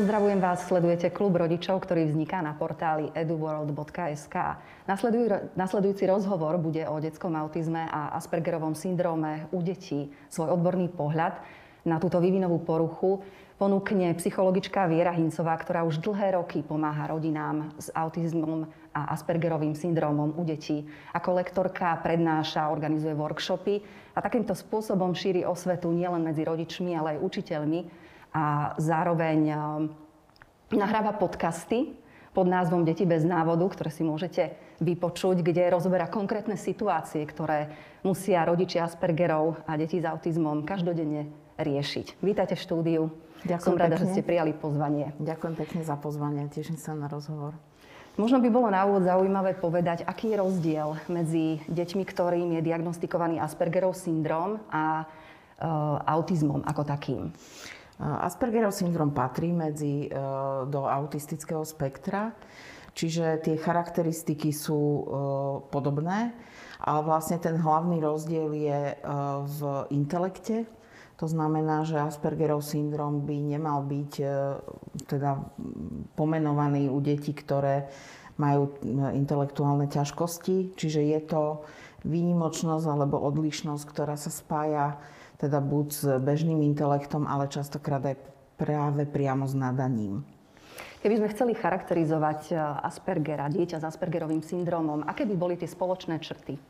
Pozdravujem vás, sledujete klub rodičov, ktorý vzniká na portáli eduworld.sk. Nasledujúci rozhovor bude o detskom autizme a Aspergerovom syndróme u detí. Svoj odborný pohľad na túto vývinovú poruchu ponúkne psychologička Viera Hincová, ktorá už dlhé roky pomáha rodinám s autizmom a Aspergerovým syndrómom u detí. Ako lektorka prednáša, organizuje workshopy a takýmto spôsobom šíri osvetu nielen medzi rodičmi, ale aj učiteľmi a zároveň um, nahráva podcasty pod názvom Deti bez návodu, ktoré si môžete vypočuť, kde rozoberá konkrétne situácie, ktoré musia rodičia Aspergerov a deti s autizmom každodenne riešiť. Vítajte v štúdiu. Ďakujem Som rada, pekne. že ste prijali pozvanie. Ďakujem pekne za pozvanie. Teším sa na rozhovor. Možno by bolo na úvod zaujímavé povedať, aký je rozdiel medzi deťmi, ktorým je diagnostikovaný Aspergerov syndrom a e, autizmom ako takým. Aspergerov syndrom patrí medzi, e, do autistického spektra, čiže tie charakteristiky sú e, podobné, ale vlastne ten hlavný rozdiel je e, v intelekte. To znamená, že Aspergerov syndrom by nemal byť teda pomenovaný u detí, ktoré majú intelektuálne ťažkosti, čiže je to výnimočnosť alebo odlišnosť, ktorá sa spája teda buď s bežným intelektom, ale častokrát aj práve priamo s nadaním. Keby sme chceli charakterizovať e, Aspergera, dieťa s Aspergerovým syndromom, aké by boli tie spoločné črty? E,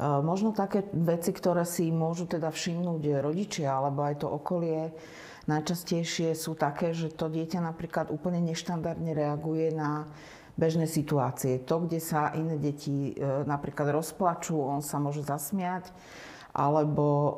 možno také veci, ktoré si môžu teda všimnúť rodičia alebo aj to okolie, najčastejšie sú také, že to dieťa napríklad úplne neštandardne reaguje na bežné situácie. To, kde sa iné deti e, napríklad rozplačú, on sa môže zasmiať alebo e,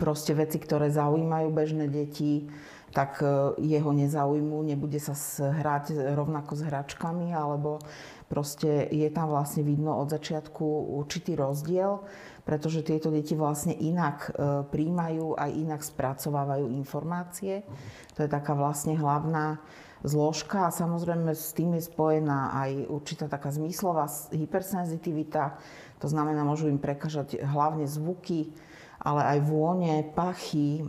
proste veci, ktoré zaujímajú bežné deti, tak e, jeho nezaujímu, nebude sa hrať rovnako s hračkami, alebo proste je tam vlastne vidno od začiatku určitý rozdiel, pretože tieto deti vlastne inak e, príjmajú a inak spracovávajú informácie. To je taká vlastne hlavná zložka a samozrejme s tým je spojená aj určitá taká zmyslová hypersenzitivita, to znamená, môžu im prekažať hlavne zvuky, ale aj vône, pachy,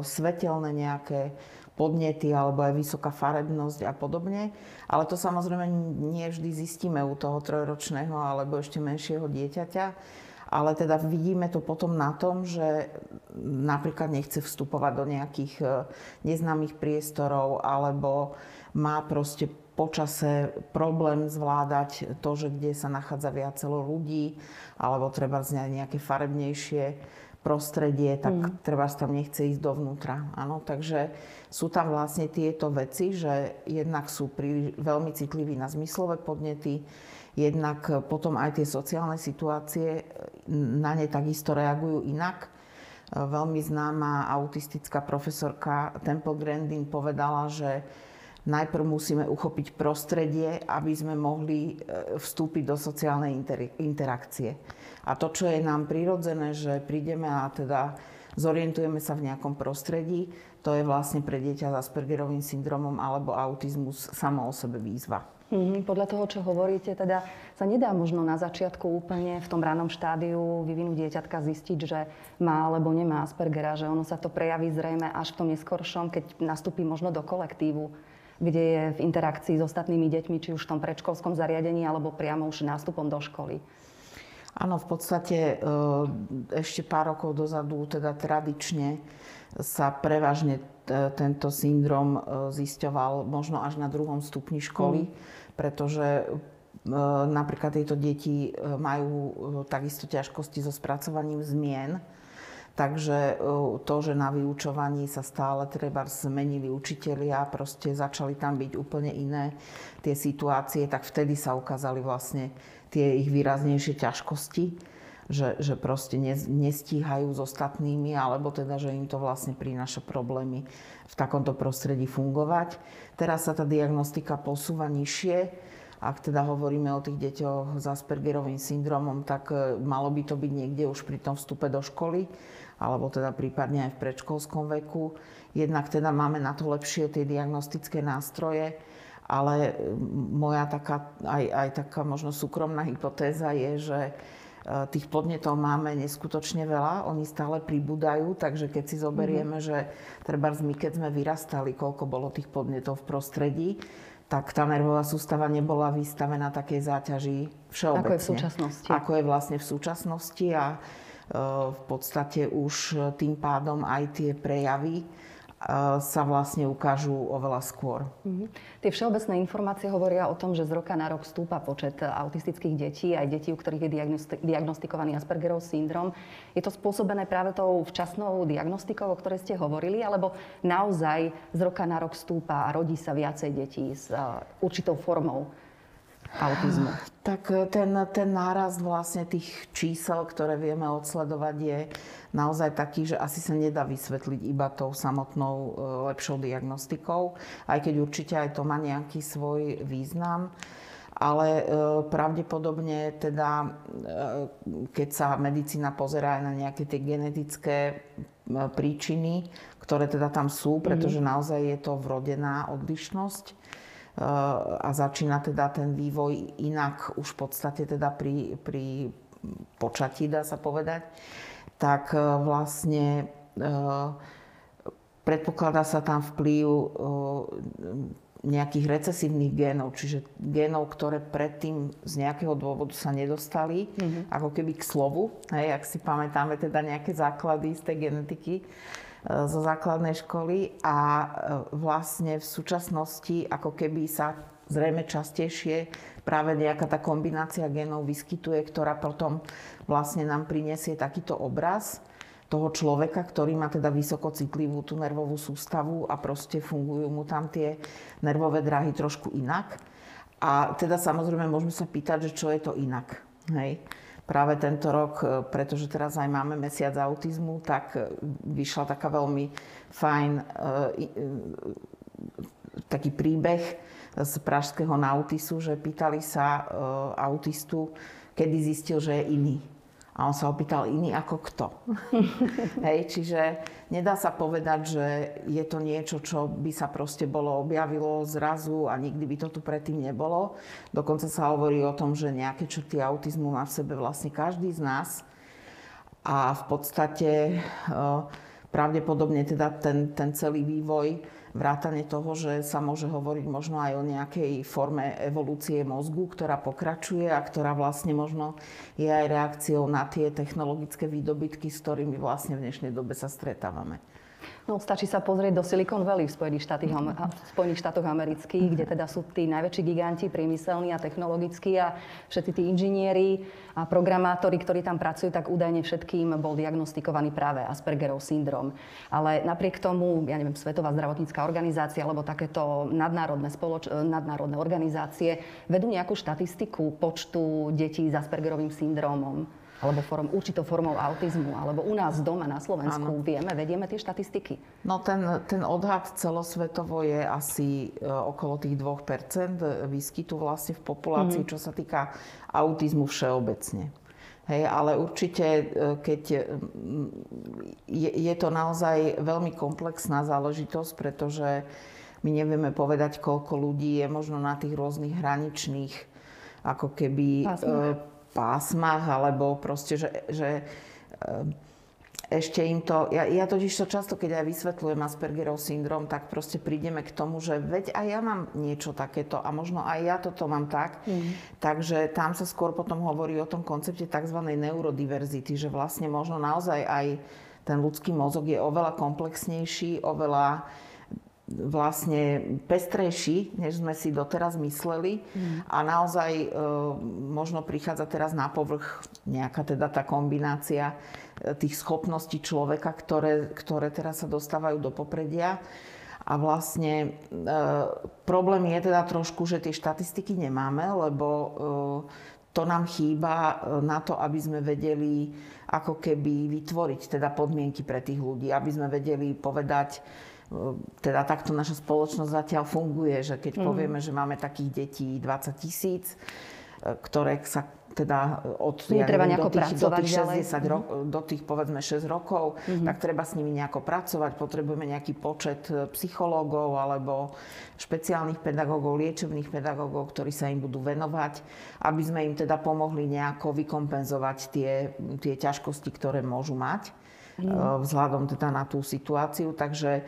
svetelné nejaké podnety alebo aj vysoká farebnosť a podobne. Ale to samozrejme nie vždy zistíme u toho trojročného alebo ešte menšieho dieťaťa. Ale teda vidíme to potom na tom, že napríklad nechce vstupovať do nejakých e, neznámych priestorov alebo má proste počase problém zvládať to, že kde sa nachádza viacelo ľudí, alebo treba nejaké farebnejšie prostredie, tak mm. treba tam nechce ísť dovnútra. Áno, takže sú tam vlastne tieto veci, že jednak sú príliš, veľmi citliví na zmyslové podnety, jednak potom aj tie sociálne situácie na ne takisto reagujú inak. Veľmi známa autistická profesorka Temple Grandin povedala, že najprv musíme uchopiť prostredie, aby sme mohli e, vstúpiť do sociálnej interakcie. A to, čo je nám prirodzené, že prídeme a teda zorientujeme sa v nejakom prostredí, to je vlastne pre dieťa s Aspergerovým syndromom alebo autizmus samo o sebe výzva. Mm-hmm. Podľa toho, čo hovoríte, teda sa nedá možno na začiatku úplne v tom ránom štádiu vyvinúť dieťatka zistiť, že má alebo nemá Aspergera, že ono sa to prejaví zrejme až v tom neskoršom, keď nastúpi možno do kolektívu kde je v interakcii s ostatnými deťmi, či už v tom predškolskom zariadení, alebo priamo už nástupom do školy. Áno, v podstate e, ešte pár rokov dozadu, teda tradične sa prevažne tento syndrom e, zisťoval možno až na druhom stupni školy, mm. pretože e, napríklad tieto deti majú takisto ťažkosti so spracovaním zmien Takže e, to, že na vyučovaní sa stále treba zmenili učitelia, proste začali tam byť úplne iné tie situácie, tak vtedy sa ukázali vlastne tie ich výraznejšie ťažkosti, že, že proste nestíhajú s ostatnými, alebo teda, že im to vlastne prináša problémy v takomto prostredí fungovať. Teraz sa tá diagnostika posúva nižšie, ak teda hovoríme o tých deťoch s Aspergerovým syndromom, tak e, malo by to byť niekde už pri tom vstupe do školy alebo teda prípadne aj v predškolskom veku. Jednak teda máme na to lepšie tie diagnostické nástroje, ale moja taká, aj, aj taká možno súkromná hypotéza je, že tých podnetov máme neskutočne veľa, oni stále pribúdajú, takže keď si zoberieme, mm-hmm. že treba my keď sme vyrastali, koľko bolo tých podnetov v prostredí, tak tá nervová sústava nebola vystavená takej záťaži všeobecne. Ako je v súčasnosti. Ako je vlastne v súčasnosti a e, v podstate už tým pádom aj tie prejavy sa vlastne ukážu oveľa skôr. Mm-hmm. Tie všeobecné informácie hovoria o tom, že z roka na rok stúpa počet autistických detí, aj detí, u ktorých je diagnostikovaný Aspergerov syndrom. Je to spôsobené práve tou včasnou diagnostikou, o ktorej ste hovorili, alebo naozaj z roka na rok stúpa a rodí sa viacej detí s určitou formou autizmu? Tak e, ten, ten nárast vlastne tých čísel, ktoré vieme odsledovať, je naozaj taký, že asi sa nedá vysvetliť iba tou samotnou e, lepšou diagnostikou, aj keď určite aj to má nejaký svoj význam. Ale e, pravdepodobne teda, keď sa medicína pozerá aj na nejaké tie genetické príčiny, ktoré teda tam sú, pretože mhm. naozaj je to vrodená odlišnosť, a začína teda ten vývoj inak už v podstate teda pri, pri počatí, dá sa povedať, tak e, vlastne e, predpokladá sa tam vplyv e, nejakých recesívnych génov, čiže génov, ktoré predtým z nejakého dôvodu sa nedostali, mm-hmm. ako keby k slovu, hej, ak si pamätáme teda nejaké základy z tej genetiky, zo základnej školy a e, vlastne v súčasnosti ako keby sa zrejme častejšie práve nejaká tá kombinácia genov vyskytuje, ktorá potom vlastne nám prinesie takýto obraz toho človeka, ktorý má teda vysoko citlivú tú nervovú sústavu a proste fungujú mu tam tie nervové dráhy trošku inak. A teda samozrejme môžeme sa pýtať, že čo je to inak. Hej práve tento rok, e, pretože teraz aj máme mesiac autizmu, tak e, vyšla taká veľmi fajn e, taký príbeh z pražského nautisu, že pýtali sa autistu, kedy zistil, že je iný. A on sa opýtal iný ako kto. Hej, čiže nedá sa povedať, že je to niečo, čo by sa proste bolo objavilo zrazu a nikdy by to tu predtým nebolo. Dokonca sa hovorí o tom, že nejaké črty autizmu má v sebe vlastne každý z nás. A v podstate pravdepodobne teda ten, ten celý vývoj vrátane toho, že sa môže hovoriť možno aj o nejakej forme evolúcie mozgu, ktorá pokračuje a ktorá vlastne možno je aj reakciou na tie technologické výdobytky, s ktorými vlastne v dnešnej dobe sa stretávame. No, stačí sa pozrieť do Silicon Valley v Spojených, štátoch, v Spojených štátoch amerických, kde teda sú tí najväčší giganti priemyselní a technologickí a všetci tí inžinieri a programátori, ktorí tam pracujú, tak údajne všetkým bol diagnostikovaný práve Aspergerov syndrom. Ale napriek tomu, ja neviem, Svetová zdravotnícká organizácia alebo takéto nadnárodné, spoloč- nadnárodné organizácie vedú nejakú štatistiku počtu detí s Aspergerovým syndromom alebo form, určitou formou autizmu, alebo u nás doma na Slovensku, ano. vieme, vedieme tie štatistiky? No ten, ten odhad celosvetovo je asi e, okolo tých 2% výskytu vlastne v populácii, mm-hmm. čo sa týka autizmu všeobecne. Hej, ale určite, e, keď e, je, je to naozaj veľmi komplexná záležitosť, pretože my nevieme povedať, koľko ľudí je možno na tých rôznych hraničných ako keby Pásmach pásmach, alebo proste, že, že eh, ešte im to, ja, ja totiž to často, keď aj vysvetľujem Aspergerov syndrom, tak proste prídeme k tomu, že veď aj ja mám niečo takéto a možno aj ja toto mám tak. Mm. Takže tam sa skôr potom hovorí o tom koncepte tzv. neurodiverzity, že vlastne možno naozaj aj ten ľudský mozog je oveľa komplexnejší, oveľa vlastne pestrejší, než sme si doteraz mysleli. Mm. A naozaj e, možno prichádza teraz na povrch nejaká teda tá kombinácia e, tých schopností človeka, ktoré, ktoré teraz sa dostávajú do popredia. A vlastne e, problém je teda trošku, že tie štatistiky nemáme, lebo e, to nám chýba e, na to, aby sme vedeli ako keby vytvoriť teda podmienky pre tých ľudí, aby sme vedeli povedať, teda takto naša spoločnosť zatiaľ funguje, že keď mm. povieme, že máme takých detí 20 tisíc, ktoré sa teda od ja neviem, do, tých, do tých 60 rokov, do tých povedzme 6 rokov, mm-hmm. tak treba s nimi nejako pracovať. Potrebujeme nejaký počet e, psychológov alebo špeciálnych pedagógov, liečebných pedagógov, ktorí sa im budú venovať, aby sme im teda pomohli nejako vykompenzovať tie, tie ťažkosti, ktoré môžu mať mm-hmm. vzhľadom teda na tú situáciu. Takže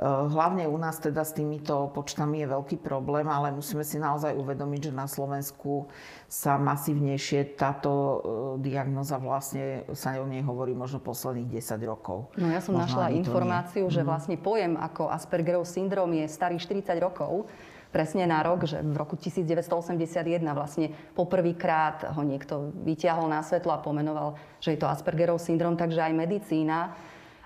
hlavne u nás teda s týmito počtami je veľký problém, ale musíme si naozaj uvedomiť, že na Slovensku sa masívnejšie táto eh, diagnoza vlastne sa o nej hovorí možno posledných 10 rokov. No ja som možno našla informáciu, že mhm. vlastne pojem ako Aspergerov syndrom je starý 40 rokov presne na rok, že v roku 1981 vlastne poprvýkrát ho niekto vyťahol na svetlo a pomenoval, že je to Aspergerov syndrom, takže aj medicína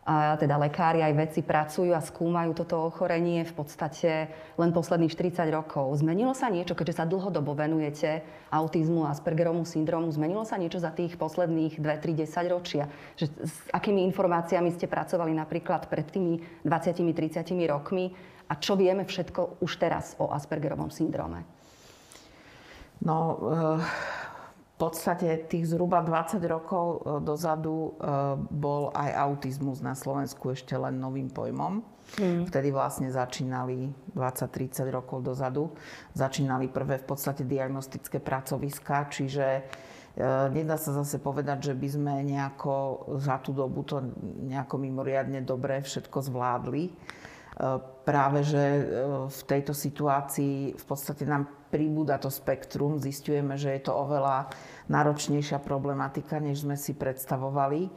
a teda lekári aj vedci pracujú a skúmajú toto ochorenie v podstate len posledných 40 rokov. Zmenilo sa niečo, keďže sa dlhodobo venujete autizmu a Aspergerovmu syndromu, zmenilo sa niečo za tých posledných 2-3 10 ročia? Že s akými informáciami ste pracovali napríklad pred tými 20-30 rokmi a čo vieme všetko už teraz o Aspergerovom syndrome? No, uh v podstate tých zhruba 20 rokov e, dozadu e, bol aj autizmus na Slovensku ešte len novým pojmom. Mm. Vtedy vlastne začínali 20-30 rokov dozadu, začínali prvé v podstate diagnostické pracoviská, čiže e, nedá sa zase povedať, že by sme nejako za tú dobu to nejako mimoriadne dobre všetko zvládli práve, že v tejto situácii v podstate nám pribúda to spektrum, zistujeme, že je to oveľa náročnejšia problematika, než sme si predstavovali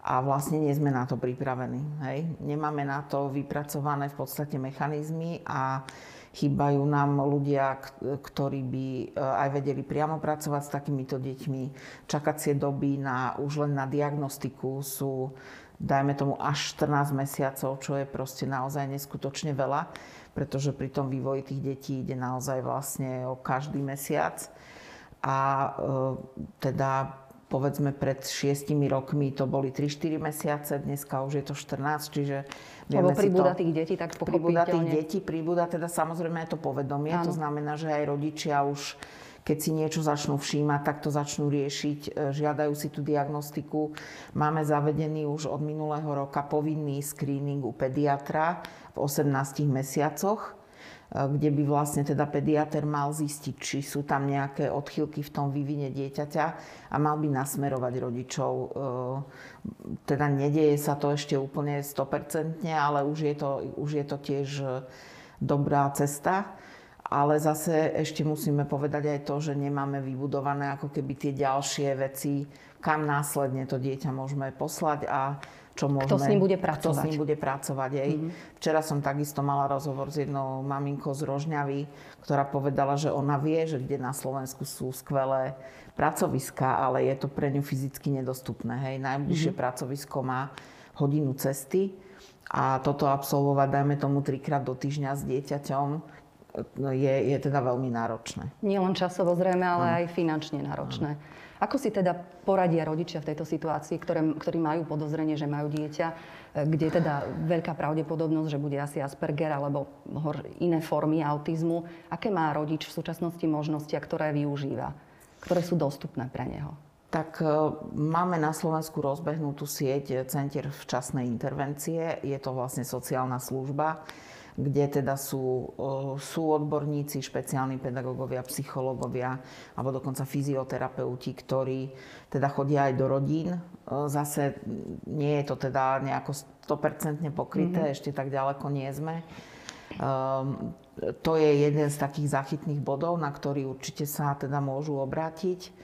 a vlastne nie sme na to pripravení. Hej? Nemáme na to vypracované v podstate mechanizmy a chýbajú nám ľudia, ktorí by e, aj vedeli priamo pracovať s takýmito deťmi. Čakacie doby na, už len na diagnostiku sú dajme tomu až 14 mesiacov, čo je proste naozaj neskutočne veľa, pretože pri tom vývoji tých detí ide naozaj vlastne o každý mesiac. A e, teda povedzme pred šiestimi rokmi to boli 3-4 mesiace, dneska už je to 14, čiže vieme Lebo pribúda tých detí, tak Pribúda tých detí, pribúda teda samozrejme aj to povedomie, Áno. to znamená, že aj rodičia už keď si niečo začnú všímať, tak to začnú riešiť, e, žiadajú si tú diagnostiku. Máme zavedený už od minulého roka povinný screening u pediatra v 18 mesiacoch, e, kde by vlastne teda pediatr mal zistiť, či sú tam nejaké odchylky v tom vývine dieťaťa a mal by nasmerovať rodičov. E, teda nedieje sa to ešte úplne 100%, ale už je to, už je to tiež dobrá cesta ale zase ešte musíme povedať aj to, že nemáme vybudované ako keby tie ďalšie veci, kam následne to dieťa môžeme poslať a čo môžeme... Kto s ním bude pracovať. Kto s ním bude pracovať. Jej. Mm-hmm. Včera som takisto mala rozhovor s jednou maminkou z Rožňavy, ktorá povedala, že ona vie, že kde na Slovensku sú skvelé pracoviska, ale je to pre ňu fyzicky nedostupné. Hej. Najbližšie mm-hmm. pracovisko má hodinu cesty a toto absolvovať, dajme tomu, trikrát do týždňa s dieťaťom, je, je teda veľmi náročné. Nie len časovo zrejme, ale aj finančne náročné. Ako si teda poradia rodičia v tejto situácii, ktoré, ktorí majú podozrenie, že majú dieťa, e, kde je teda veľká pravdepodobnosť, že bude asi Asperger alebo iné formy autizmu. Aké má rodič v súčasnosti možnosti, ktoré využíva, ktoré sú dostupné pre neho? Tak e, máme na Slovensku rozbehnutú sieť Centier včasnej intervencie. Je to vlastne sociálna služba kde teda sú, sú odborníci, špeciálni pedagógovia, psychológovia alebo dokonca fyzioterapeuti, ktorí teda chodia aj do rodín. Zase nie je to teda nejako 100% pokryté, mm-hmm. ešte tak ďaleko nie sme. Um, to je jeden z takých záchytných bodov, na ktorý určite sa teda môžu obrátiť.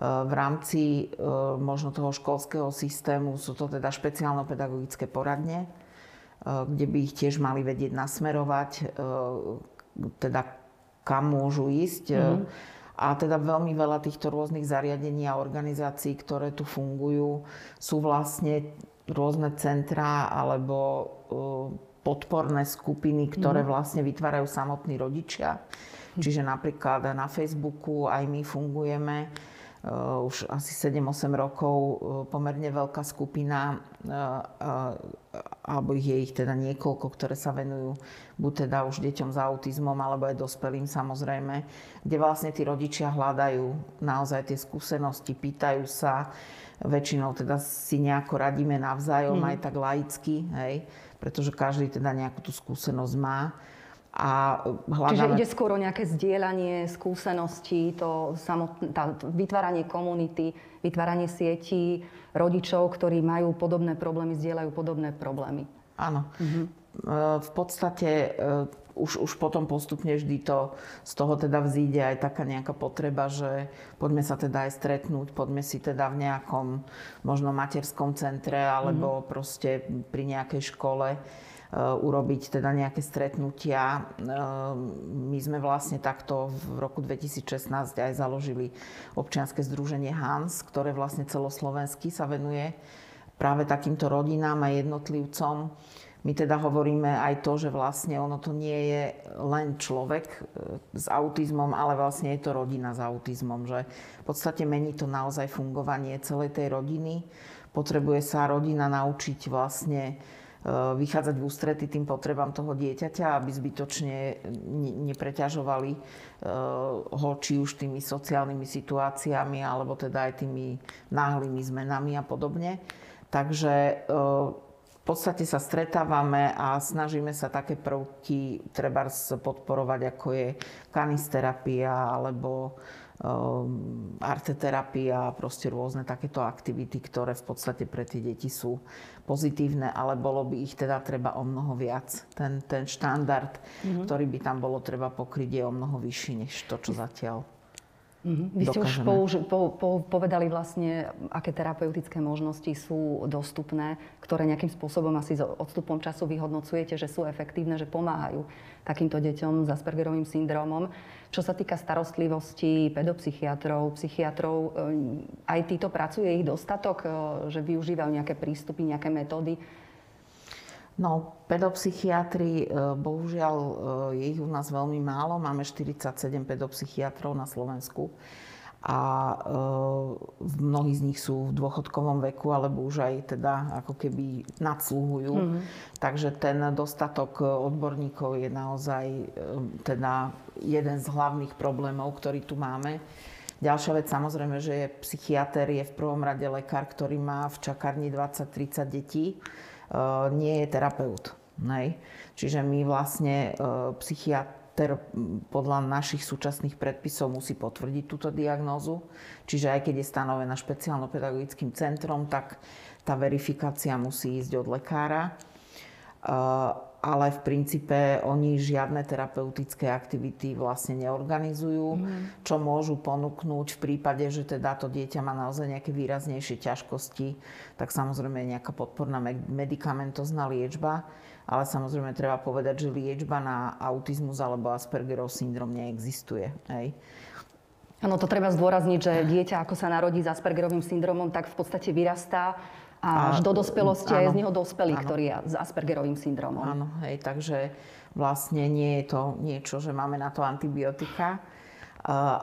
Uh, v rámci uh, možno toho školského systému sú to teda špeciálno-pedagogické poradne, kde by ich tiež mali vedieť nasmerovať, eh, teda kam môžu ísť. Mm-hmm. A teda veľmi veľa týchto rôznych zariadení a organizácií, ktoré tu fungujú, sú vlastne rôzne centrá alebo podporné skupiny, ktoré mm-hmm. vlastne vytvárajú samotní rodičia. Čiže napríklad na Facebooku aj my fungujeme už asi 7-8 rokov pomerne veľká skupina, alebo je ich teda niekoľko, ktoré sa venujú buď teda už deťom s autizmom, alebo aj dospelým samozrejme, kde vlastne tí rodičia hľadajú naozaj tie skúsenosti, pýtajú sa, väčšinou teda si nejako radíme navzájom, mm. aj tak laicky, hej, pretože každý teda nejakú tú skúsenosť má. A hľadáme... Čiže ide skôr o nejaké zdieľanie skúseností, to samotné, tá, vytváranie komunity, vytváranie sietí rodičov, ktorí majú podobné problémy, zdieľajú podobné problémy. Áno. Mhm. V podstate e, už, už potom postupne vždy to z toho teda vzíde aj taká nejaká potreba, že poďme sa teda aj stretnúť, poďme si teda v nejakom možno materskom centre alebo mm-hmm. proste pri nejakej škole urobiť teda nejaké stretnutia. Eh, my sme vlastne takto v roku 2016 aj založili občianske združenie HANS, ktoré vlastne celoslovensky sa venuje práve takýmto rodinám a jednotlivcom. My teda hovoríme aj to, že vlastne ono to nie je len človek eh, s autizmom, ale vlastne je to rodina s autizmom, že v podstate mení to naozaj fungovanie celej tej rodiny. Potrebuje sa rodina naučiť vlastne Eh, vychádzať v ústrety tým potrebám toho dieťaťa, aby zbytočne nepreťažovali eh, ho či už tými sociálnymi situáciami, alebo teda aj tými náhlymi zmenami a podobne. Takže eh, v podstate sa stretávame a snažíme sa také prvky treba podporovať, ako je kanisterapia alebo arteterapia a proste rôzne takéto aktivity, ktoré v podstate pre tie deti sú pozitívne, ale bolo by ich teda treba o mnoho viac. Ten, ten štandard, mm-hmm. ktorý by tam bolo treba pokryť, je o mnoho vyšší než to, čo zatiaľ Mm-hmm. Vy ste už použi- po, po, povedali vlastne, aké terapeutické možnosti sú dostupné, ktoré nejakým spôsobom asi s odstupom času vyhodnocujete, že sú efektívne, že pomáhajú takýmto deťom s Aspergerovým syndromom. Čo sa týka starostlivosti pedopsychiatrov, psychiatrov, e, aj títo pracuje ich dostatok, e, že využívajú nejaké prístupy, nejaké metódy, No, pedopsychiatri, e, bohužiaľ, e, je ich u nás veľmi málo. Máme 47 pedopsychiatrov na Slovensku a e, mnohí z nich sú v dôchodkovom veku, alebo už aj teda ako keby nadsluhujú. Mm-hmm. Takže ten dostatok odborníkov je naozaj teda jeden z hlavných problémov, ktorý tu máme. Ďalšia vec samozrejme, že je psychiatr, je v prvom rade lekár, ktorý má v čakárni 20-30 detí nie je terapeut. Nej? Čiže my vlastne eh, psychiatr podľa našich súčasných predpisov musí potvrdiť túto diagnózu. Čiže aj keď je stanovená špeciálno-pedagogickým centrom, tak tá verifikácia musí ísť od lekára. Ale v princípe oni žiadne terapeutické aktivity vlastne neorganizujú, mm. čo môžu ponúknuť v prípade, že teda to dieťa má naozaj nejaké výraznejšie ťažkosti, tak samozrejme je nejaká podporná medicamentozná liečba, ale samozrejme treba povedať, že liečba na autizmus alebo Aspergerov syndrom neexistuje. Hej. Áno, to treba zdôrazniť, že dieťa, ako sa narodí s Aspergerovým syndromom, tak v podstate vyrastá a až do dospelosti aj z neho dospelý, áno. ktorý je s Aspergerovým syndromom. Áno, hej, takže vlastne nie je to niečo, že máme na to antibiotika,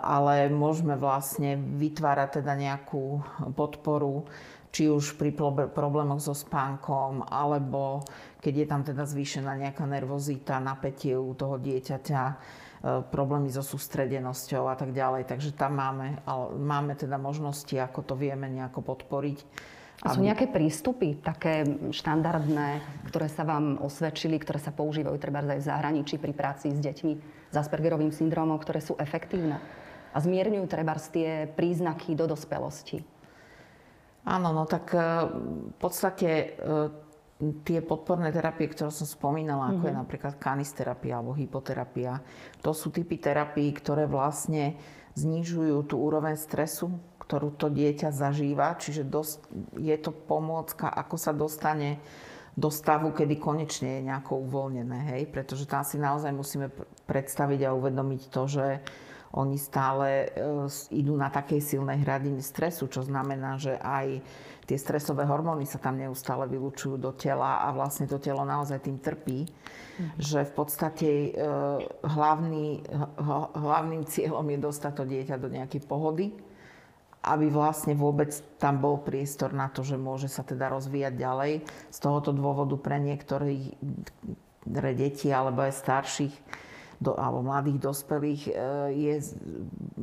ale môžeme vlastne vytvárať teda nejakú podporu, či už pri problémoch so spánkom, alebo keď je tam teda zvýšená nejaká nervozita, napätie u toho dieťaťa, e, problémy so sústredenosťou a tak ďalej. Takže tam máme, máme teda možnosti, ako to vieme nejako podporiť a sú nejaké prístupy, také štandardné, ktoré sa vám osvedčili, ktoré sa používajú treba aj v zahraničí pri práci s deťmi s Aspergerovým syndromom, ktoré sú efektívne a zmierňujú treba tie príznaky do dospelosti? Áno, no tak e, v podstate e, tie podporné terapie, ktoré som spomínala, mm-hmm. ako je mhm. napríklad kanisterapia alebo hypoterapia, to sú typy terapií, ktoré vlastne znižujú tú úroveň stresu ktorú to dieťa zažíva, čiže dosť, je to pomôcka, ako sa dostane do stavu, kedy konečne je nejako uvoľnené, hej? pretože tam si naozaj musíme predstaviť a uvedomiť to, že oni stále e, idú na takej silnej hradine stresu, čo znamená, že aj tie stresové hormóny sa tam neustále vylúčujú do tela a vlastne to telo naozaj tým trpí. Mm-hmm. Že v podstate e, hlavný, hlavným cieľom je dostať to dieťa do nejakej pohody, aby vlastne vôbec tam bol priestor na to, že môže sa teda rozvíjať ďalej. Z tohoto dôvodu pre niektorých pre deti alebo aj starších do, alebo mladých dospelých e, je,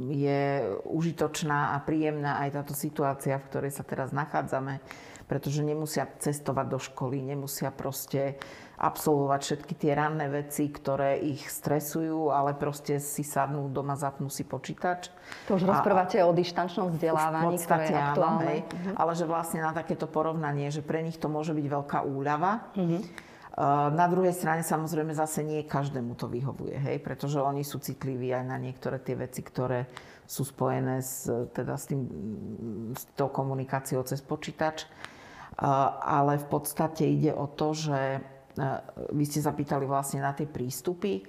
je užitočná a príjemná aj táto situácia, v ktorej sa teraz nachádzame, pretože nemusia cestovať do školy, nemusia proste absolvovať všetky tie ranné veci, ktoré ich stresujú, ale proste si sadnú doma, zapnú si počítač. To už a, rozprávate o dištančnom vzdelávaní, ktoré je aktuálne. Áno, uh-huh. Ale že vlastne na takéto porovnanie, že pre nich to môže byť veľká úľava. Uh-huh. Na druhej strane samozrejme zase nie každému to vyhovuje, hej, pretože oni sú citliví aj na niektoré tie veci, ktoré sú spojené s, teda s, tým, s tou komunikáciou cez počítač. Ale v podstate ide o to, že vy ste zapýtali vlastne na tie prístupy,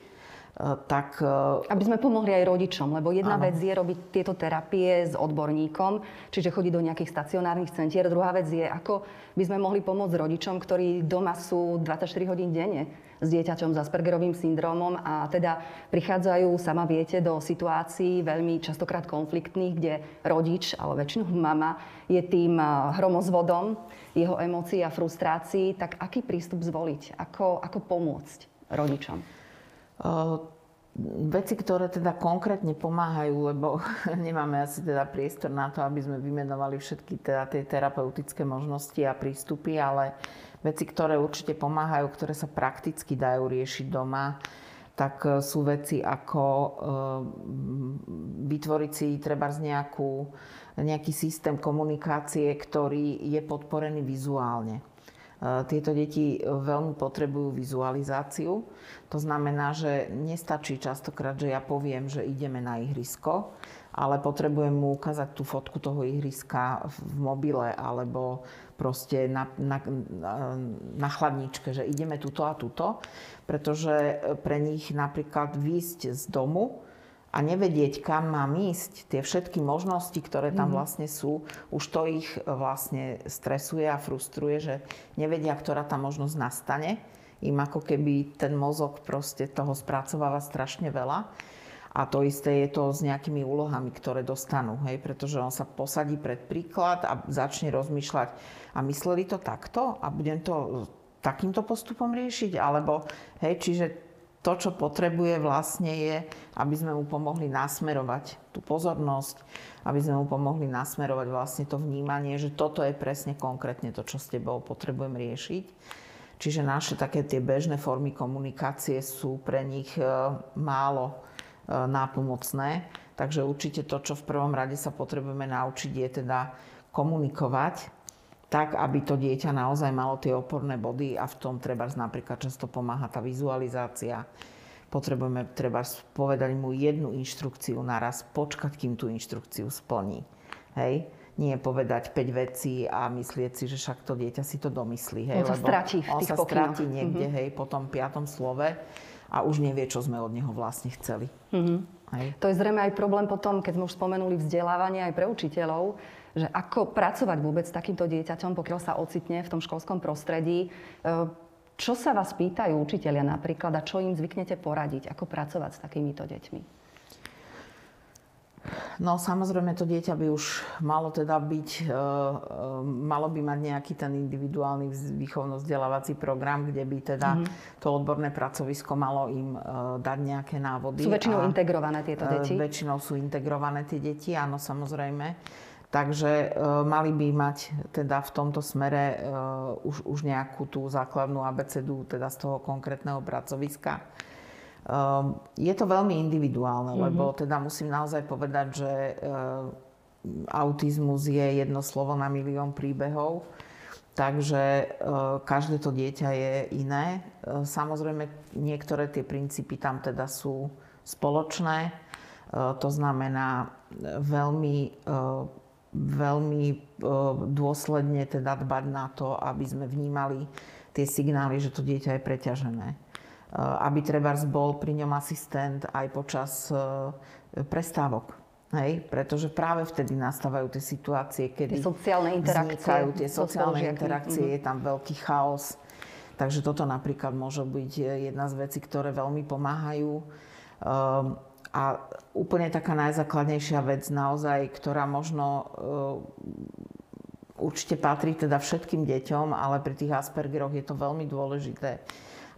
tak... Aby sme pomohli aj rodičom, lebo jedna áno. vec je robiť tieto terapie s odborníkom, čiže chodiť do nejakých stacionárnych centier. Druhá vec je, ako by sme mohli pomôcť rodičom, ktorí doma sú 24 hodín denne s dieťaťom s Aspergerovým syndromom a teda prichádzajú, sama viete, do situácií veľmi častokrát konfliktných, kde rodič, ale väčšinou mama, je tým hromozvodom jeho emócií a frustrácií, tak aký prístup zvoliť? Ako, ako pomôcť rodičom? Uh, veci, ktoré teda konkrétne pomáhajú, lebo nemáme asi teda priestor na to, aby sme vymenovali všetky teda tie terapeutické možnosti a prístupy, ale veci, ktoré určite pomáhajú, ktoré sa prakticky dajú riešiť doma, tak e, sú veci ako e, vytvoriť si treba z nejakú nejaký systém komunikácie, ktorý je podporený vizuálne. E, tieto deti veľmi potrebujú vizualizáciu. To znamená, že nestačí častokrát, že ja poviem, že ideme na ihrisko, ale potrebujem mu ukázať tú fotku toho ihriska v mobile alebo proste na, na, na chladničke, že ideme tuto a tuto, pretože pre nich napríklad výjsť z domu a nevedieť, kam mám ísť, tie všetky možnosti, ktoré tam mhm. vlastne sú, už to ich vlastne stresuje a frustruje, že nevedia, ktorá tá možnosť nastane. Im ako keby ten mozog proste toho spracováva strašne veľa. A to isté je to s nejakými úlohami, ktoré dostanú, hej, pretože on sa posadí pred príklad a začne rozmýšľať, a mysleli to takto a budem to takýmto postupom riešiť, alebo, hej, čiže to, čo potrebuje vlastne je, aby sme mu pomohli nasmerovať tú pozornosť, aby sme mu pomohli nasmerovať vlastne to vnímanie, že toto je presne konkrétne to, čo s tebou potrebujem riešiť. Čiže naše také tie bežné formy komunikácie sú pre nich e, málo e, nápomocné. Takže určite to, čo v prvom rade sa potrebujeme naučiť, je teda komunikovať tak, aby to dieťa naozaj malo tie oporné body a v tom treba napríklad často pomáha tá vizualizácia. Potrebujeme treba povedať mu jednu inštrukciu naraz, počkať, kým tú inštrukciu splní. Hej? Nie povedať 5 vecí a myslieť si, že však to dieťa si to domyslí. Hej? On sa stratí v on sa stratí niekde, mm-hmm. hej, po tom piatom slove a už nevie, čo sme od neho vlastne chceli. Mm-hmm. Hej. To je zrejme aj problém potom, keď sme už spomenuli vzdelávanie aj pre učiteľov, že ako pracovať vôbec s takýmto dieťaťom, pokiaľ sa ocitne v tom školskom prostredí. E, čo sa vás pýtajú učiteľia napríklad a čo im zvyknete poradiť? Ako pracovať s takýmito deťmi? No samozrejme to dieťa by už malo teda byť, e, e, malo by mať nejaký ten individuálny výchovno-vzdelávací program, kde by teda mm-hmm. to odborné pracovisko malo im dať nejaké návody. Sú väčšinou a, integrované tieto deti? Väčšinou sú integrované tie deti, áno samozrejme. Takže e, mali by mať teda v tomto smere e, už, už nejakú tú základnú abecedu teda z toho konkrétneho pracoviska. E, je to veľmi individuálne, mm-hmm. lebo teda musím naozaj povedať, že autizmus je jedno slovo na milión príbehov. Takže každé to dieťa je iné. Samozrejme, niektoré tie princípy tam teda sú spoločné. To znamená veľmi veľmi e, dôsledne teda dbať na to, aby sme vnímali tie signály, že to dieťa je preťažené. E, aby treba bol pri ňom asistent aj počas e, prestávok. Hej? Pretože práve vtedy nastávajú tie situácie, kedy tie sociálne interakcie, vznikajú tie sociálne interakcie, mm-hmm. je tam veľký chaos. Takže toto napríklad môže byť jedna z vecí, ktoré veľmi pomáhajú. A úplne taká najzákladnejšia vec naozaj, ktorá možno uh, určite patrí teda všetkým deťom, ale pri tých Aspergeroch je to veľmi dôležité.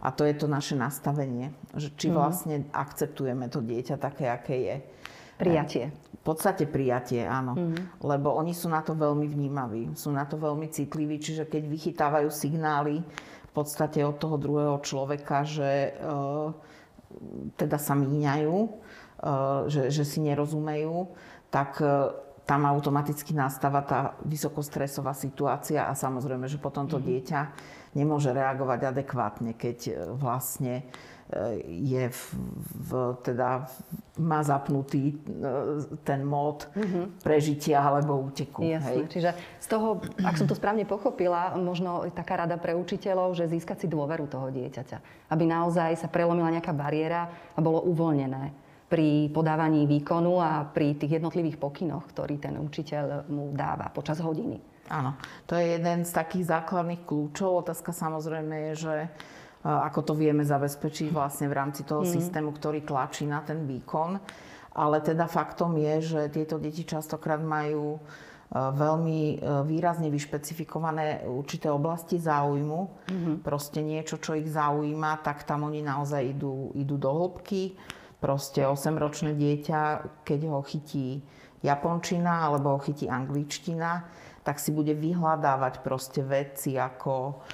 A to je to naše nastavenie, že či mhm. vlastne akceptujeme to dieťa také, aké je. Prijatie. V podstate prijatie, áno. Mm. Lebo oni sú na to veľmi vnímaví, sú na to veľmi citliví, čiže keď vychytávajú signály v podstate od toho druhého človeka, že e, teda sa míňajú, e, že, že si nerozumejú, tak e, tam automaticky nastáva tá vysokostresová situácia a samozrejme, že potom to mm. dieťa nemôže reagovať adekvátne, keď e, vlastne je v, v, teda má zapnutý e, ten mód mm-hmm. prežitia alebo úteku. Jasne. Hej. Čiže z toho, ak som to správne pochopila, možno taká rada pre učiteľov, že získať si dôveru toho dieťaťa. Aby naozaj sa prelomila nejaká bariéra a bolo uvoľnené pri podávaní výkonu a pri tých jednotlivých pokynoch, ktorý ten učiteľ mu dáva počas hodiny. Áno, to je jeden z takých základných kľúčov. Otázka samozrejme je, že ako to vieme zabezpečiť vlastne v rámci toho mm. systému, ktorý tlačí na ten výkon. Ale teda faktom je, že tieto deti častokrát majú e, veľmi e, výrazne vyšpecifikované určité oblasti záujmu. Mm-hmm. Proste niečo, čo ich zaujíma, tak tam oni naozaj idú, idú do hĺbky. Proste 8-ročné dieťa, keď ho chytí japončina alebo ho chytí angličtina, tak si bude vyhľadávať proste veci ako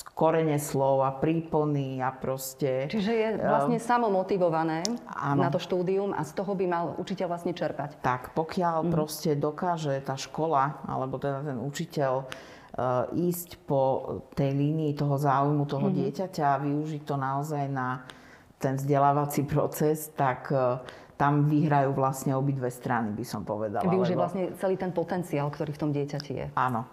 korene slov a prípony a proste... Čiže je vlastne uh, samomotivované áno. na to štúdium a z toho by mal učiteľ vlastne čerpať. Tak, pokiaľ mm. proste dokáže tá škola, alebo teda ten učiteľ uh, ísť po tej línii toho záujmu toho mm. dieťaťa a využiť to naozaj na ten vzdelávací proces, tak uh, tam vyhrajú vlastne obidve strany, by som povedala. Využiť lebo... vlastne celý ten potenciál, ktorý v tom dieťati je. Áno.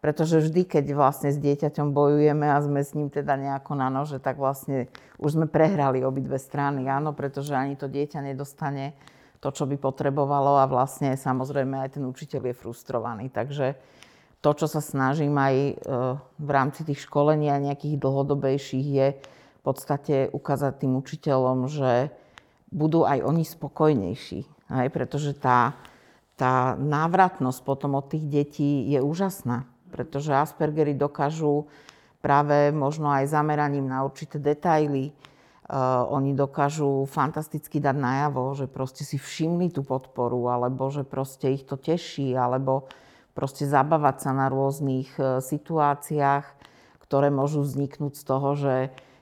Pretože vždy, keď vlastne s dieťaťom bojujeme a sme s ním teda nejako na nože, tak vlastne už sme prehrali obidve strany, áno, pretože ani to dieťa nedostane to, čo by potrebovalo a vlastne samozrejme aj ten učiteľ je frustrovaný. Takže to, čo sa snažím aj e, v rámci tých školení a nejakých dlhodobejších je v podstate ukázať tým učiteľom, že budú aj oni spokojnejší. Aj, pretože tá, tá návratnosť potom od tých detí je úžasná pretože Aspergery dokážu práve možno aj zameraním na určité detaily, uh, oni dokážu fantasticky dať najavo, že proste si všimli tú podporu, alebo že proste ich to teší, alebo proste zabávať sa na rôznych uh, situáciách, ktoré môžu vzniknúť z toho, že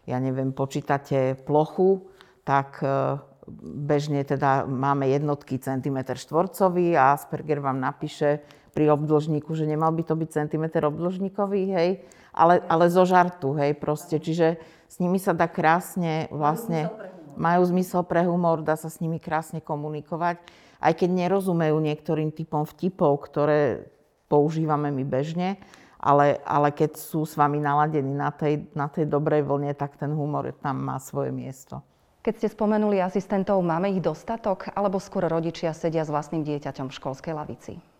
ja neviem, počítate plochu, tak uh, bežne teda máme jednotky centimetr štvorcový a Asperger vám napíše pri obdĺžníku, že nemal by to byť centimetr obdĺžníkový, hej, ale, ale zo žartu, hej, proste. Čiže s nimi sa dá krásne vlastne, majú zmysel pre humor, dá sa s nimi krásne komunikovať, aj keď nerozumejú niektorým typom vtipov, ktoré používame my bežne, ale, ale keď sú s vami naladení na tej, na tej dobrej vlne, tak ten humor tam má svoje miesto. Keď ste spomenuli asistentov, máme ich dostatok, alebo skôr rodičia sedia s vlastným dieťaťom v školskej lavici?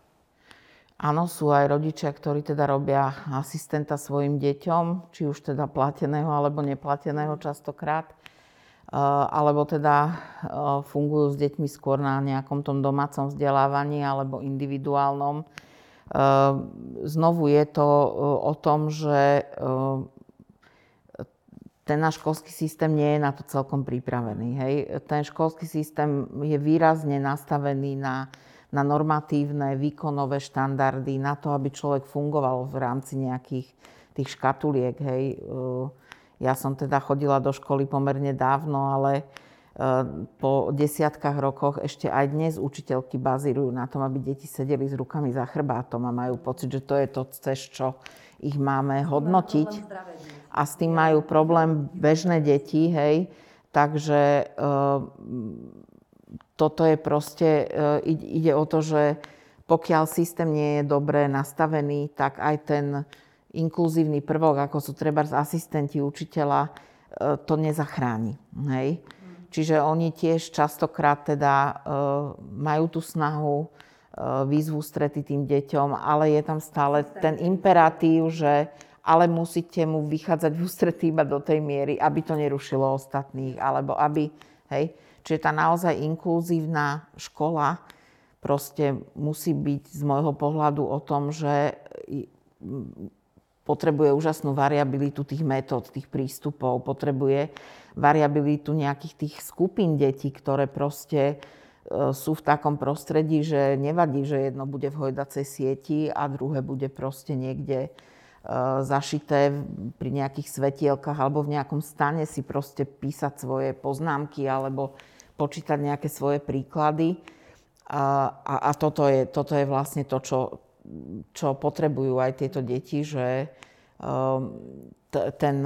Áno, sú aj rodičia, ktorí teda robia asistenta svojim deťom, či už teda plateného alebo neplateného častokrát, eh, alebo teda eh, fungujú s deťmi skôr na nejakom tom domácom vzdelávaní alebo individuálnom. Eh, znovu je to o tom, že ten náš školský systém nie je na to celkom pripravený. Hej. Ten školský systém je výrazne nastavený na na normatívne, výkonové štandardy, na to, aby človek fungoval v rámci nejakých tých škatuliek. Hej. Ja som teda chodila do školy pomerne dávno, ale po desiatkách rokoch ešte aj dnes učiteľky bazírujú na tom, aby deti sedeli s rukami za chrbátom a majú pocit, že to je to, cez čo ich máme hodnotiť. A s tým majú problém bežné deti, hej. Takže toto je proste, e, ide o to, že pokiaľ systém nie je dobre nastavený, tak aj ten inkluzívny prvok, ako sú treba asistenti učiteľa, e, to nezachráni. Hej? Čiže oni tiež častokrát teda e, majú tú snahu, výzvu strety tým deťom, ale je tam stále ten imperatív, že ale musíte mu vychádzať v ústretí iba do tej miery, aby to nerušilo ostatných, alebo aby, hej, Čiže tá naozaj inkluzívna škola proste musí byť z môjho pohľadu o tom, že potrebuje úžasnú variabilitu tých metód, tých prístupov, potrebuje variabilitu nejakých tých skupín detí, ktoré proste e, sú v takom prostredí, že nevadí, že jedno bude v hojdacej sieti a druhé bude proste niekde zašité pri nejakých svetielkach alebo v nejakom stane si proste písať svoje poznámky alebo počítať nejaké svoje príklady. A, a, a toto, je, toto je vlastne to, čo, čo potrebujú aj tieto deti, že ehm, ten,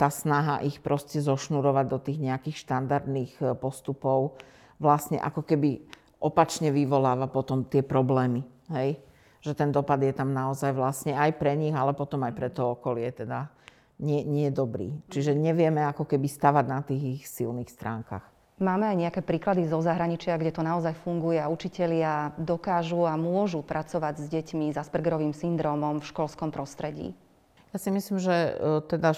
tá snaha ich proste zošnurovať do tých nejakých štandardných e, postupov vlastne ako keby opačne vyvoláva potom tie problémy. Hej? Že ten dopad je tam naozaj vlastne aj pre nich, ale potom aj pre to okolie teda nie, nie je dobrý. Čiže nevieme ako keby stavať na tých ich silných stránkach. Máme aj nejaké príklady zo zahraničia, kde to naozaj funguje a učitelia dokážu a môžu pracovať s deťmi s Aspergerovým syndromom v školskom prostredí? Ja si myslím, že e, teda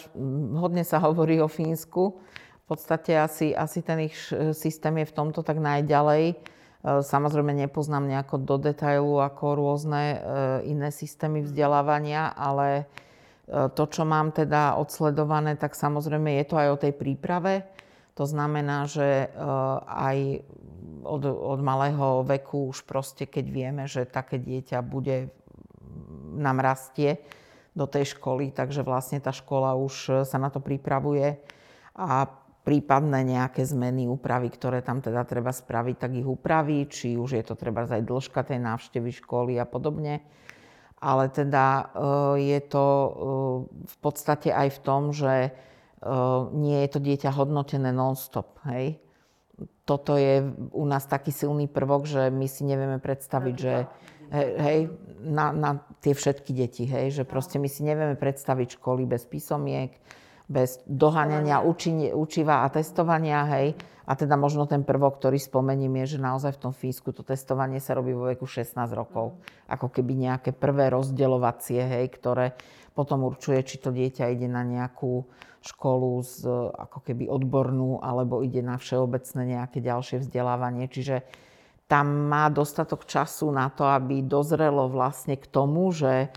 hodne sa hovorí o Fínsku. V podstate asi, asi ten ich systém je v tomto tak najďalej. E, samozrejme nepoznám nejako do detailu ako rôzne e, iné systémy vzdelávania, ale to, čo mám teda odsledované, tak samozrejme je to aj o tej príprave. To znamená, že aj od, od malého veku už proste, keď vieme, že také dieťa bude, nám rastie do tej školy, takže vlastne tá škola už sa na to pripravuje. A prípadné nejaké zmeny, úpravy, ktoré tam teda treba spraviť, tak ich upraví, či už je to treba aj dĺžka tej návštevy školy a podobne. Ale teda eh, je to eh, v podstate aj v tom, že nie je to dieťa hodnotené non-stop. Hej? Toto je u nás taký silný prvok, že my si nevieme predstaviť, že hej, na, na tie všetky deti, hej, že proste my si nevieme predstaviť školy bez písomiek, bez doháňania učiva a testovania, hej. A teda možno ten prvok, ktorý spomením, je, že naozaj v tom Fínsku to testovanie sa robí vo veku 16 rokov. Ako keby nejaké prvé rozdeľovacie, hej, ktoré potom určuje, či to dieťa ide na nejakú školu z, ako keby odbornú, alebo ide na všeobecné nejaké ďalšie vzdelávanie. Čiže tam má dostatok času na to, aby dozrelo vlastne k tomu, že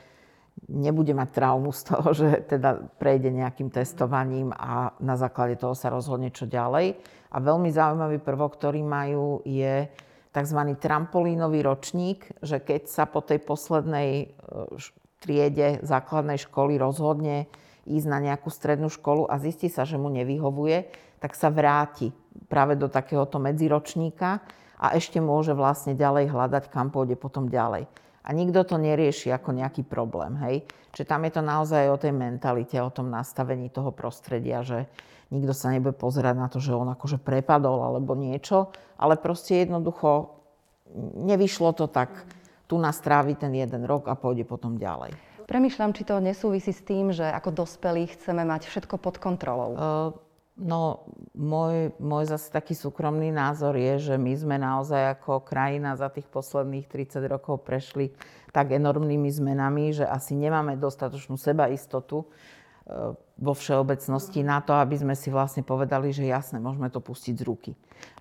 nebude mať traumu z toho, že teda prejde nejakým testovaním a na základe toho sa rozhodne čo ďalej. A veľmi zaujímavý prvok, ktorý majú, je tzv. trampolínový ročník, že keď sa po tej poslednej e, triede základnej školy rozhodne ísť na nejakú strednú školu a zistí sa, že mu nevyhovuje, tak sa vráti práve do takéhoto medziročníka a ešte môže vlastne ďalej hľadať, kam pôjde potom ďalej. A nikto to nerieši ako nejaký problém, hej. Čiže tam je to naozaj o tej mentalite, o tom nastavení toho prostredia, že nikto sa nebude pozerať na to, že on akože prepadol alebo niečo, ale proste jednoducho nevyšlo to tak, tu nás trávi ten jeden rok a pôjde potom ďalej. Premýšľam, či to nesúvisí s tým, že ako dospelí chceme mať všetko pod kontrolou. Uh, no, môj, môj zase taký súkromný názor je, že my sme naozaj ako krajina za tých posledných 30 rokov prešli tak enormnými zmenami, že asi nemáme dostatočnú sebaistotu uh, vo všeobecnosti na to, aby sme si vlastne povedali, že jasne, môžeme to pustiť z ruky.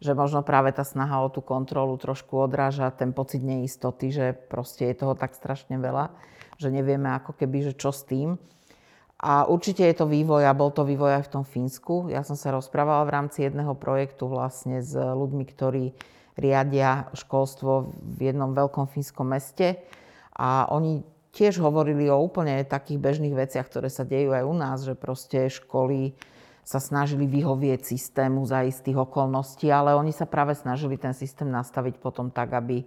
Že možno práve tá snaha o tú kontrolu trošku odráža ten pocit neistoty, že proste je toho tak strašne veľa že nevieme ako keby, že čo s tým. A určite je to vývoj a bol to vývoj aj v tom Fínsku. Ja som sa rozprávala v rámci jedného projektu vlastne s ľuďmi, ktorí riadia školstvo v jednom veľkom fínskom meste a oni tiež hovorili o úplne takých bežných veciach, ktoré sa dejú aj u nás, že proste školy sa snažili vyhovieť systému za istých okolností, ale oni sa práve snažili ten systém nastaviť potom tak, aby,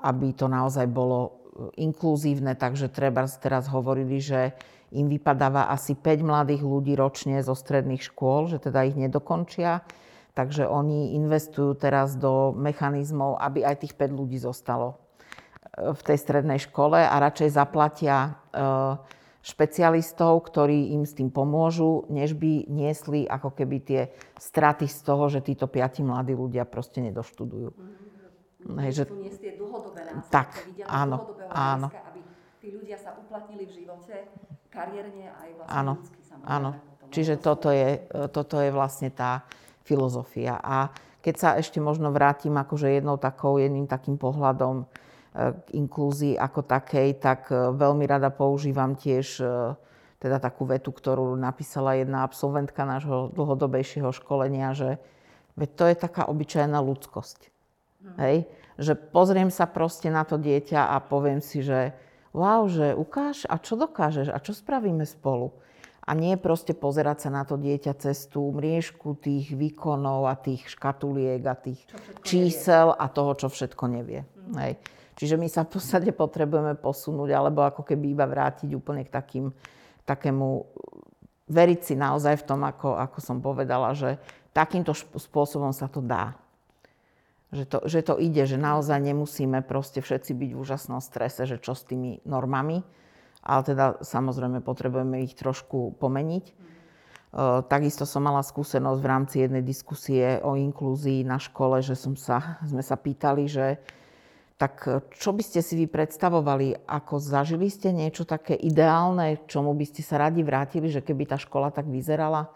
aby to naozaj bolo inkluzívne, takže treba teraz hovorili, že im vypadáva asi 5 mladých ľudí ročne zo stredných škôl, že teda ich nedokončia. Takže oni investujú teraz do mechanizmov, aby aj tých 5 ľudí zostalo e, v tej strednej škole a radšej zaplatia e, špecialistov, ktorí im s tým pomôžu, než by niesli ako keby tie straty z toho, že títo piati mladí ľudia proste nedoštudujú. Mm-hmm. Hej, že... tie dlhodobé následky. Tak, áno, áno. Hľadiska, aby tí ľudia sa uplatnili v živote, kariérne aj vlastne áno, ľudský Áno, čiže toto je, toto je vlastne tá filozofia. A keď sa ešte možno vrátim akože jednou takou, jedným takým pohľadom k inklúzii ako takej, tak veľmi rada používam tiež teda takú vetu, ktorú napísala jedna absolventka nášho dlhodobejšieho školenia, že veď to je taká obyčajná ľudskosť. Mm. Hej? Že pozriem sa proste na to dieťa a poviem si, že wow, že ukáž a čo dokážeš a čo spravíme spolu. A nie proste pozerať sa na to dieťa cez tú mriežku tých výkonov a tých škatuliek a tých čísel nevie. a toho, čo všetko nevie. Mm. Hej. Čiže my sa v podstate potrebujeme posunúť, alebo ako keby iba vrátiť úplne k takým, takému, veriť si naozaj v tom, ako, ako som povedala, že takýmto spôsobom sa to dá. Že to, že to ide, že naozaj nemusíme proste všetci byť v úžasnom strese, že čo s tými normami, ale teda samozrejme potrebujeme ich trošku pomeniť. E, takisto som mala skúsenosť v rámci jednej diskusie o inklúzii na škole, že som sa, sme sa pýtali, že tak čo by ste si vy predstavovali, ako zažili ste niečo také ideálne, čomu by ste sa radi vrátili, že keby tá škola tak vyzerala?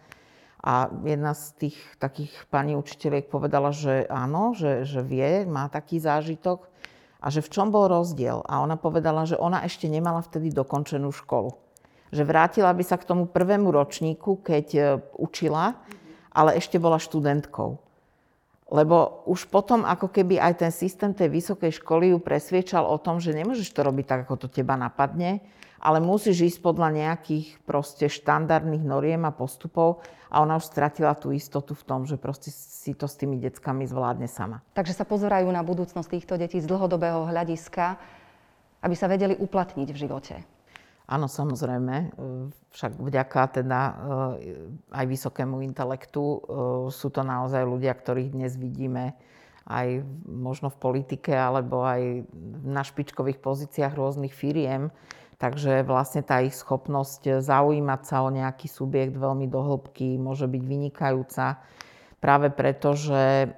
A jedna z tých takých pani učiteľiek povedala, že áno, že, že vie, má taký zážitok a že v čom bol rozdiel. A ona povedala, že ona ešte nemala vtedy dokončenú školu. Že vrátila by sa k tomu prvému ročníku, keď e, učila, ale ešte bola študentkou. Lebo už potom ako keby aj ten systém tej vysokej školy ju presviečal o tom, že nemôžeš to robiť tak, ako to teba napadne, ale musíš ísť podľa nejakých proste štandardných noriem a postupov a ona už stratila tú istotu v tom, že proste si to s tými deckami zvládne sama. Takže sa pozerajú na budúcnosť týchto detí z dlhodobého hľadiska, aby sa vedeli uplatniť v živote. Áno, samozrejme. Však vďaka teda eh, aj vysokému intelektu eh, sú to naozaj ľudia, ktorých dnes vidíme aj možno v politike alebo aj na špičkových pozíciách rôznych firiem Takže vlastne tá ich schopnosť zaujímať sa o nejaký subjekt veľmi dohlbky môže byť vynikajúca práve preto, že e,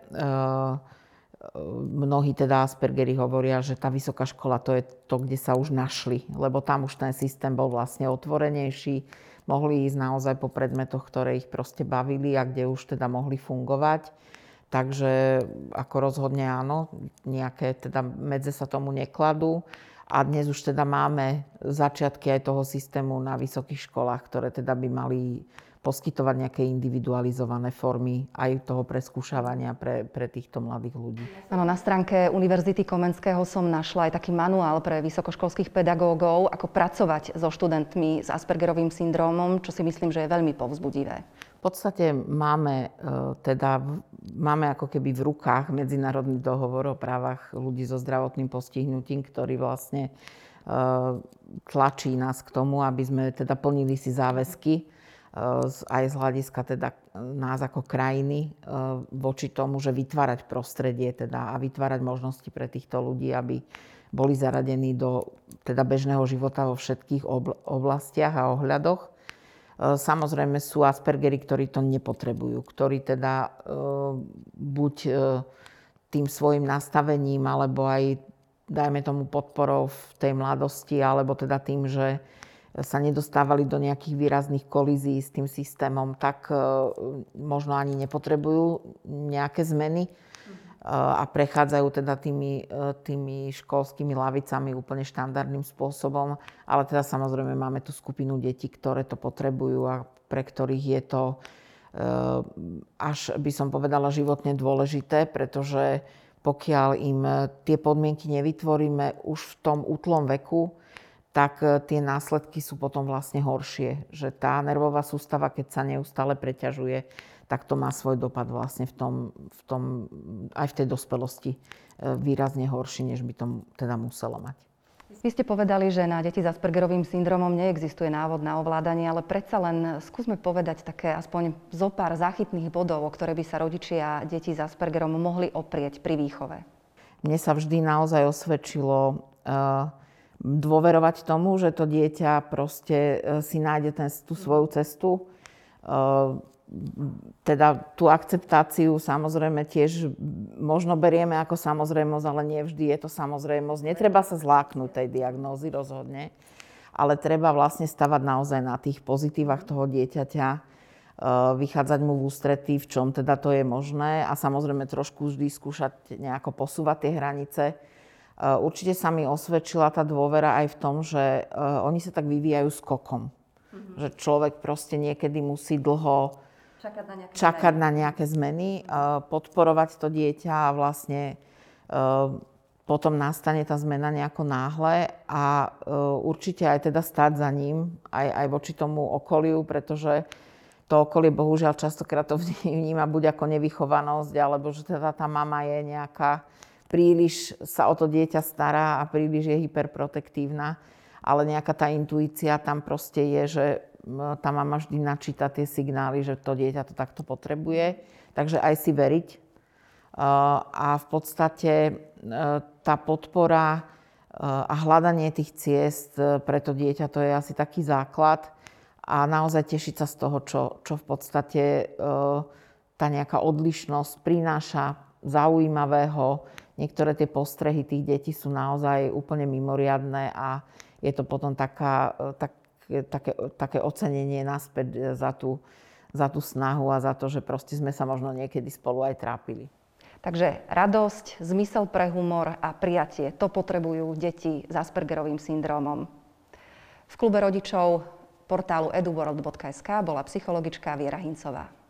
mnohí teda Aspergeri hovoria, že tá vysoká škola to je to, kde sa už našli, lebo tam už ten systém bol vlastne otvorenejší, mohli ísť naozaj po predmetoch, ktoré ich proste bavili a kde už teda mohli fungovať. Takže ako rozhodne áno, nejaké teda medze sa tomu nekladú. A dnes už teda máme začiatky aj toho systému na vysokých školách, ktoré teda by mali poskytovať nejaké individualizované formy aj toho preskúšavania pre, pre týchto mladých ľudí. Áno, na stránke Univerzity Komenského som našla aj taký manuál pre vysokoškolských pedagógov, ako pracovať so študentmi s Aspergerovým syndrómom, čo si myslím, že je veľmi povzbudivé. V podstate máme, e, teda, máme ako keby v rukách Medzinárodný dohovor o právach ľudí so zdravotným postihnutím, ktorý vlastne e, tlačí nás k tomu, aby sme teda plnili si záväzky aj z hľadiska teda nás ako krajiny voči tomu, že vytvárať prostredie teda a vytvárať možnosti pre týchto ľudí, aby boli zaradení do teda bežného života vo všetkých oblastiach a ohľadoch. Samozrejme sú Aspergery, ktorí to nepotrebujú, ktorí teda buď tým svojim nastavením, alebo aj, dajme tomu, podporou v tej mladosti, alebo teda tým, že sa nedostávali do nejakých výrazných kolízií s tým systémom, tak možno ani nepotrebujú nejaké zmeny a prechádzajú teda tými, e, tými školskými lavicami úplne štandardným spôsobom. Ale teda samozrejme máme tú skupinu detí, ktoré to potrebujú a pre ktorých je to e, až by som povedala životne dôležité, pretože pokiaľ im tie podmienky nevytvoríme už v tom útlom veku, tak e, tie následky sú potom vlastne horšie. Že tá nervová sústava, keď sa neustále preťažuje, tak to má svoj dopad vlastne v tom, v tom aj v tej dospelosti e, výrazne horší, než by to teda muselo mať. Vy ste povedali, že na deti s Aspergerovým syndromom neexistuje návod na ovládanie, ale predsa len skúsme povedať také aspoň zo pár záchytných bodov, o ktoré by sa rodičia deti s Aspergerom mohli oprieť pri výchove. Mne sa vždy naozaj osvedčilo uh, dôverovať tomu, že to dieťa proste uh, si nájde ten, tú svoju cestu. Uh, teda tú akceptáciu samozrejme tiež možno berieme ako samozrejmosť, ale nie vždy je to samozrejmosť. Netreba sa zláknuť tej diagnózy rozhodne, ale treba vlastne stavať naozaj na tých pozitívach toho dieťaťa vychádzať mu v ústretí, v čom teda to je možné a samozrejme trošku vždy skúšať nejako posúvať tie hranice. Určite sa mi osvedčila tá dôvera aj v tom, že oni sa tak vyvíjajú skokom. Mm-hmm. Že človek proste niekedy musí dlho čakať na nejaké, čakať zmeny. Na nejaké zmeny, podporovať to dieťa a vlastne potom nastane tá zmena nejako náhle a určite aj teda stáť za ním, aj, aj voči tomu okoliu, pretože to okolie bohužiaľ častokrát to vníma buď ako nevychovanosť, alebo že teda tá mama je nejaká, príliš sa o to dieťa stará a príliš je hyperprotektívna, ale nejaká tá intuícia tam proste je, že tá mama vždy načíta tie signály, že to dieťa to takto potrebuje. Takže aj si veriť. A v podstate e, tá podpora e, a hľadanie tých ciest pre to dieťa, to je asi taký základ a naozaj tešiť sa z toho, čo, čo v podstate e, tá nejaká odlišnosť prináša zaujímavého. Niektoré tie postrehy tých detí sú naozaj úplne mimoriadné a je to potom taká, e, tak, také, také ocenenie naspäť za tú, za tú snahu a za to, že proste sme sa možno niekedy spolu aj trápili. Takže radosť, zmysel pre humor a prijatie, to potrebujú deti s Aspergerovým syndromom. V klube rodičov portálu eduworld.sk bola psychologička Viera Hincová.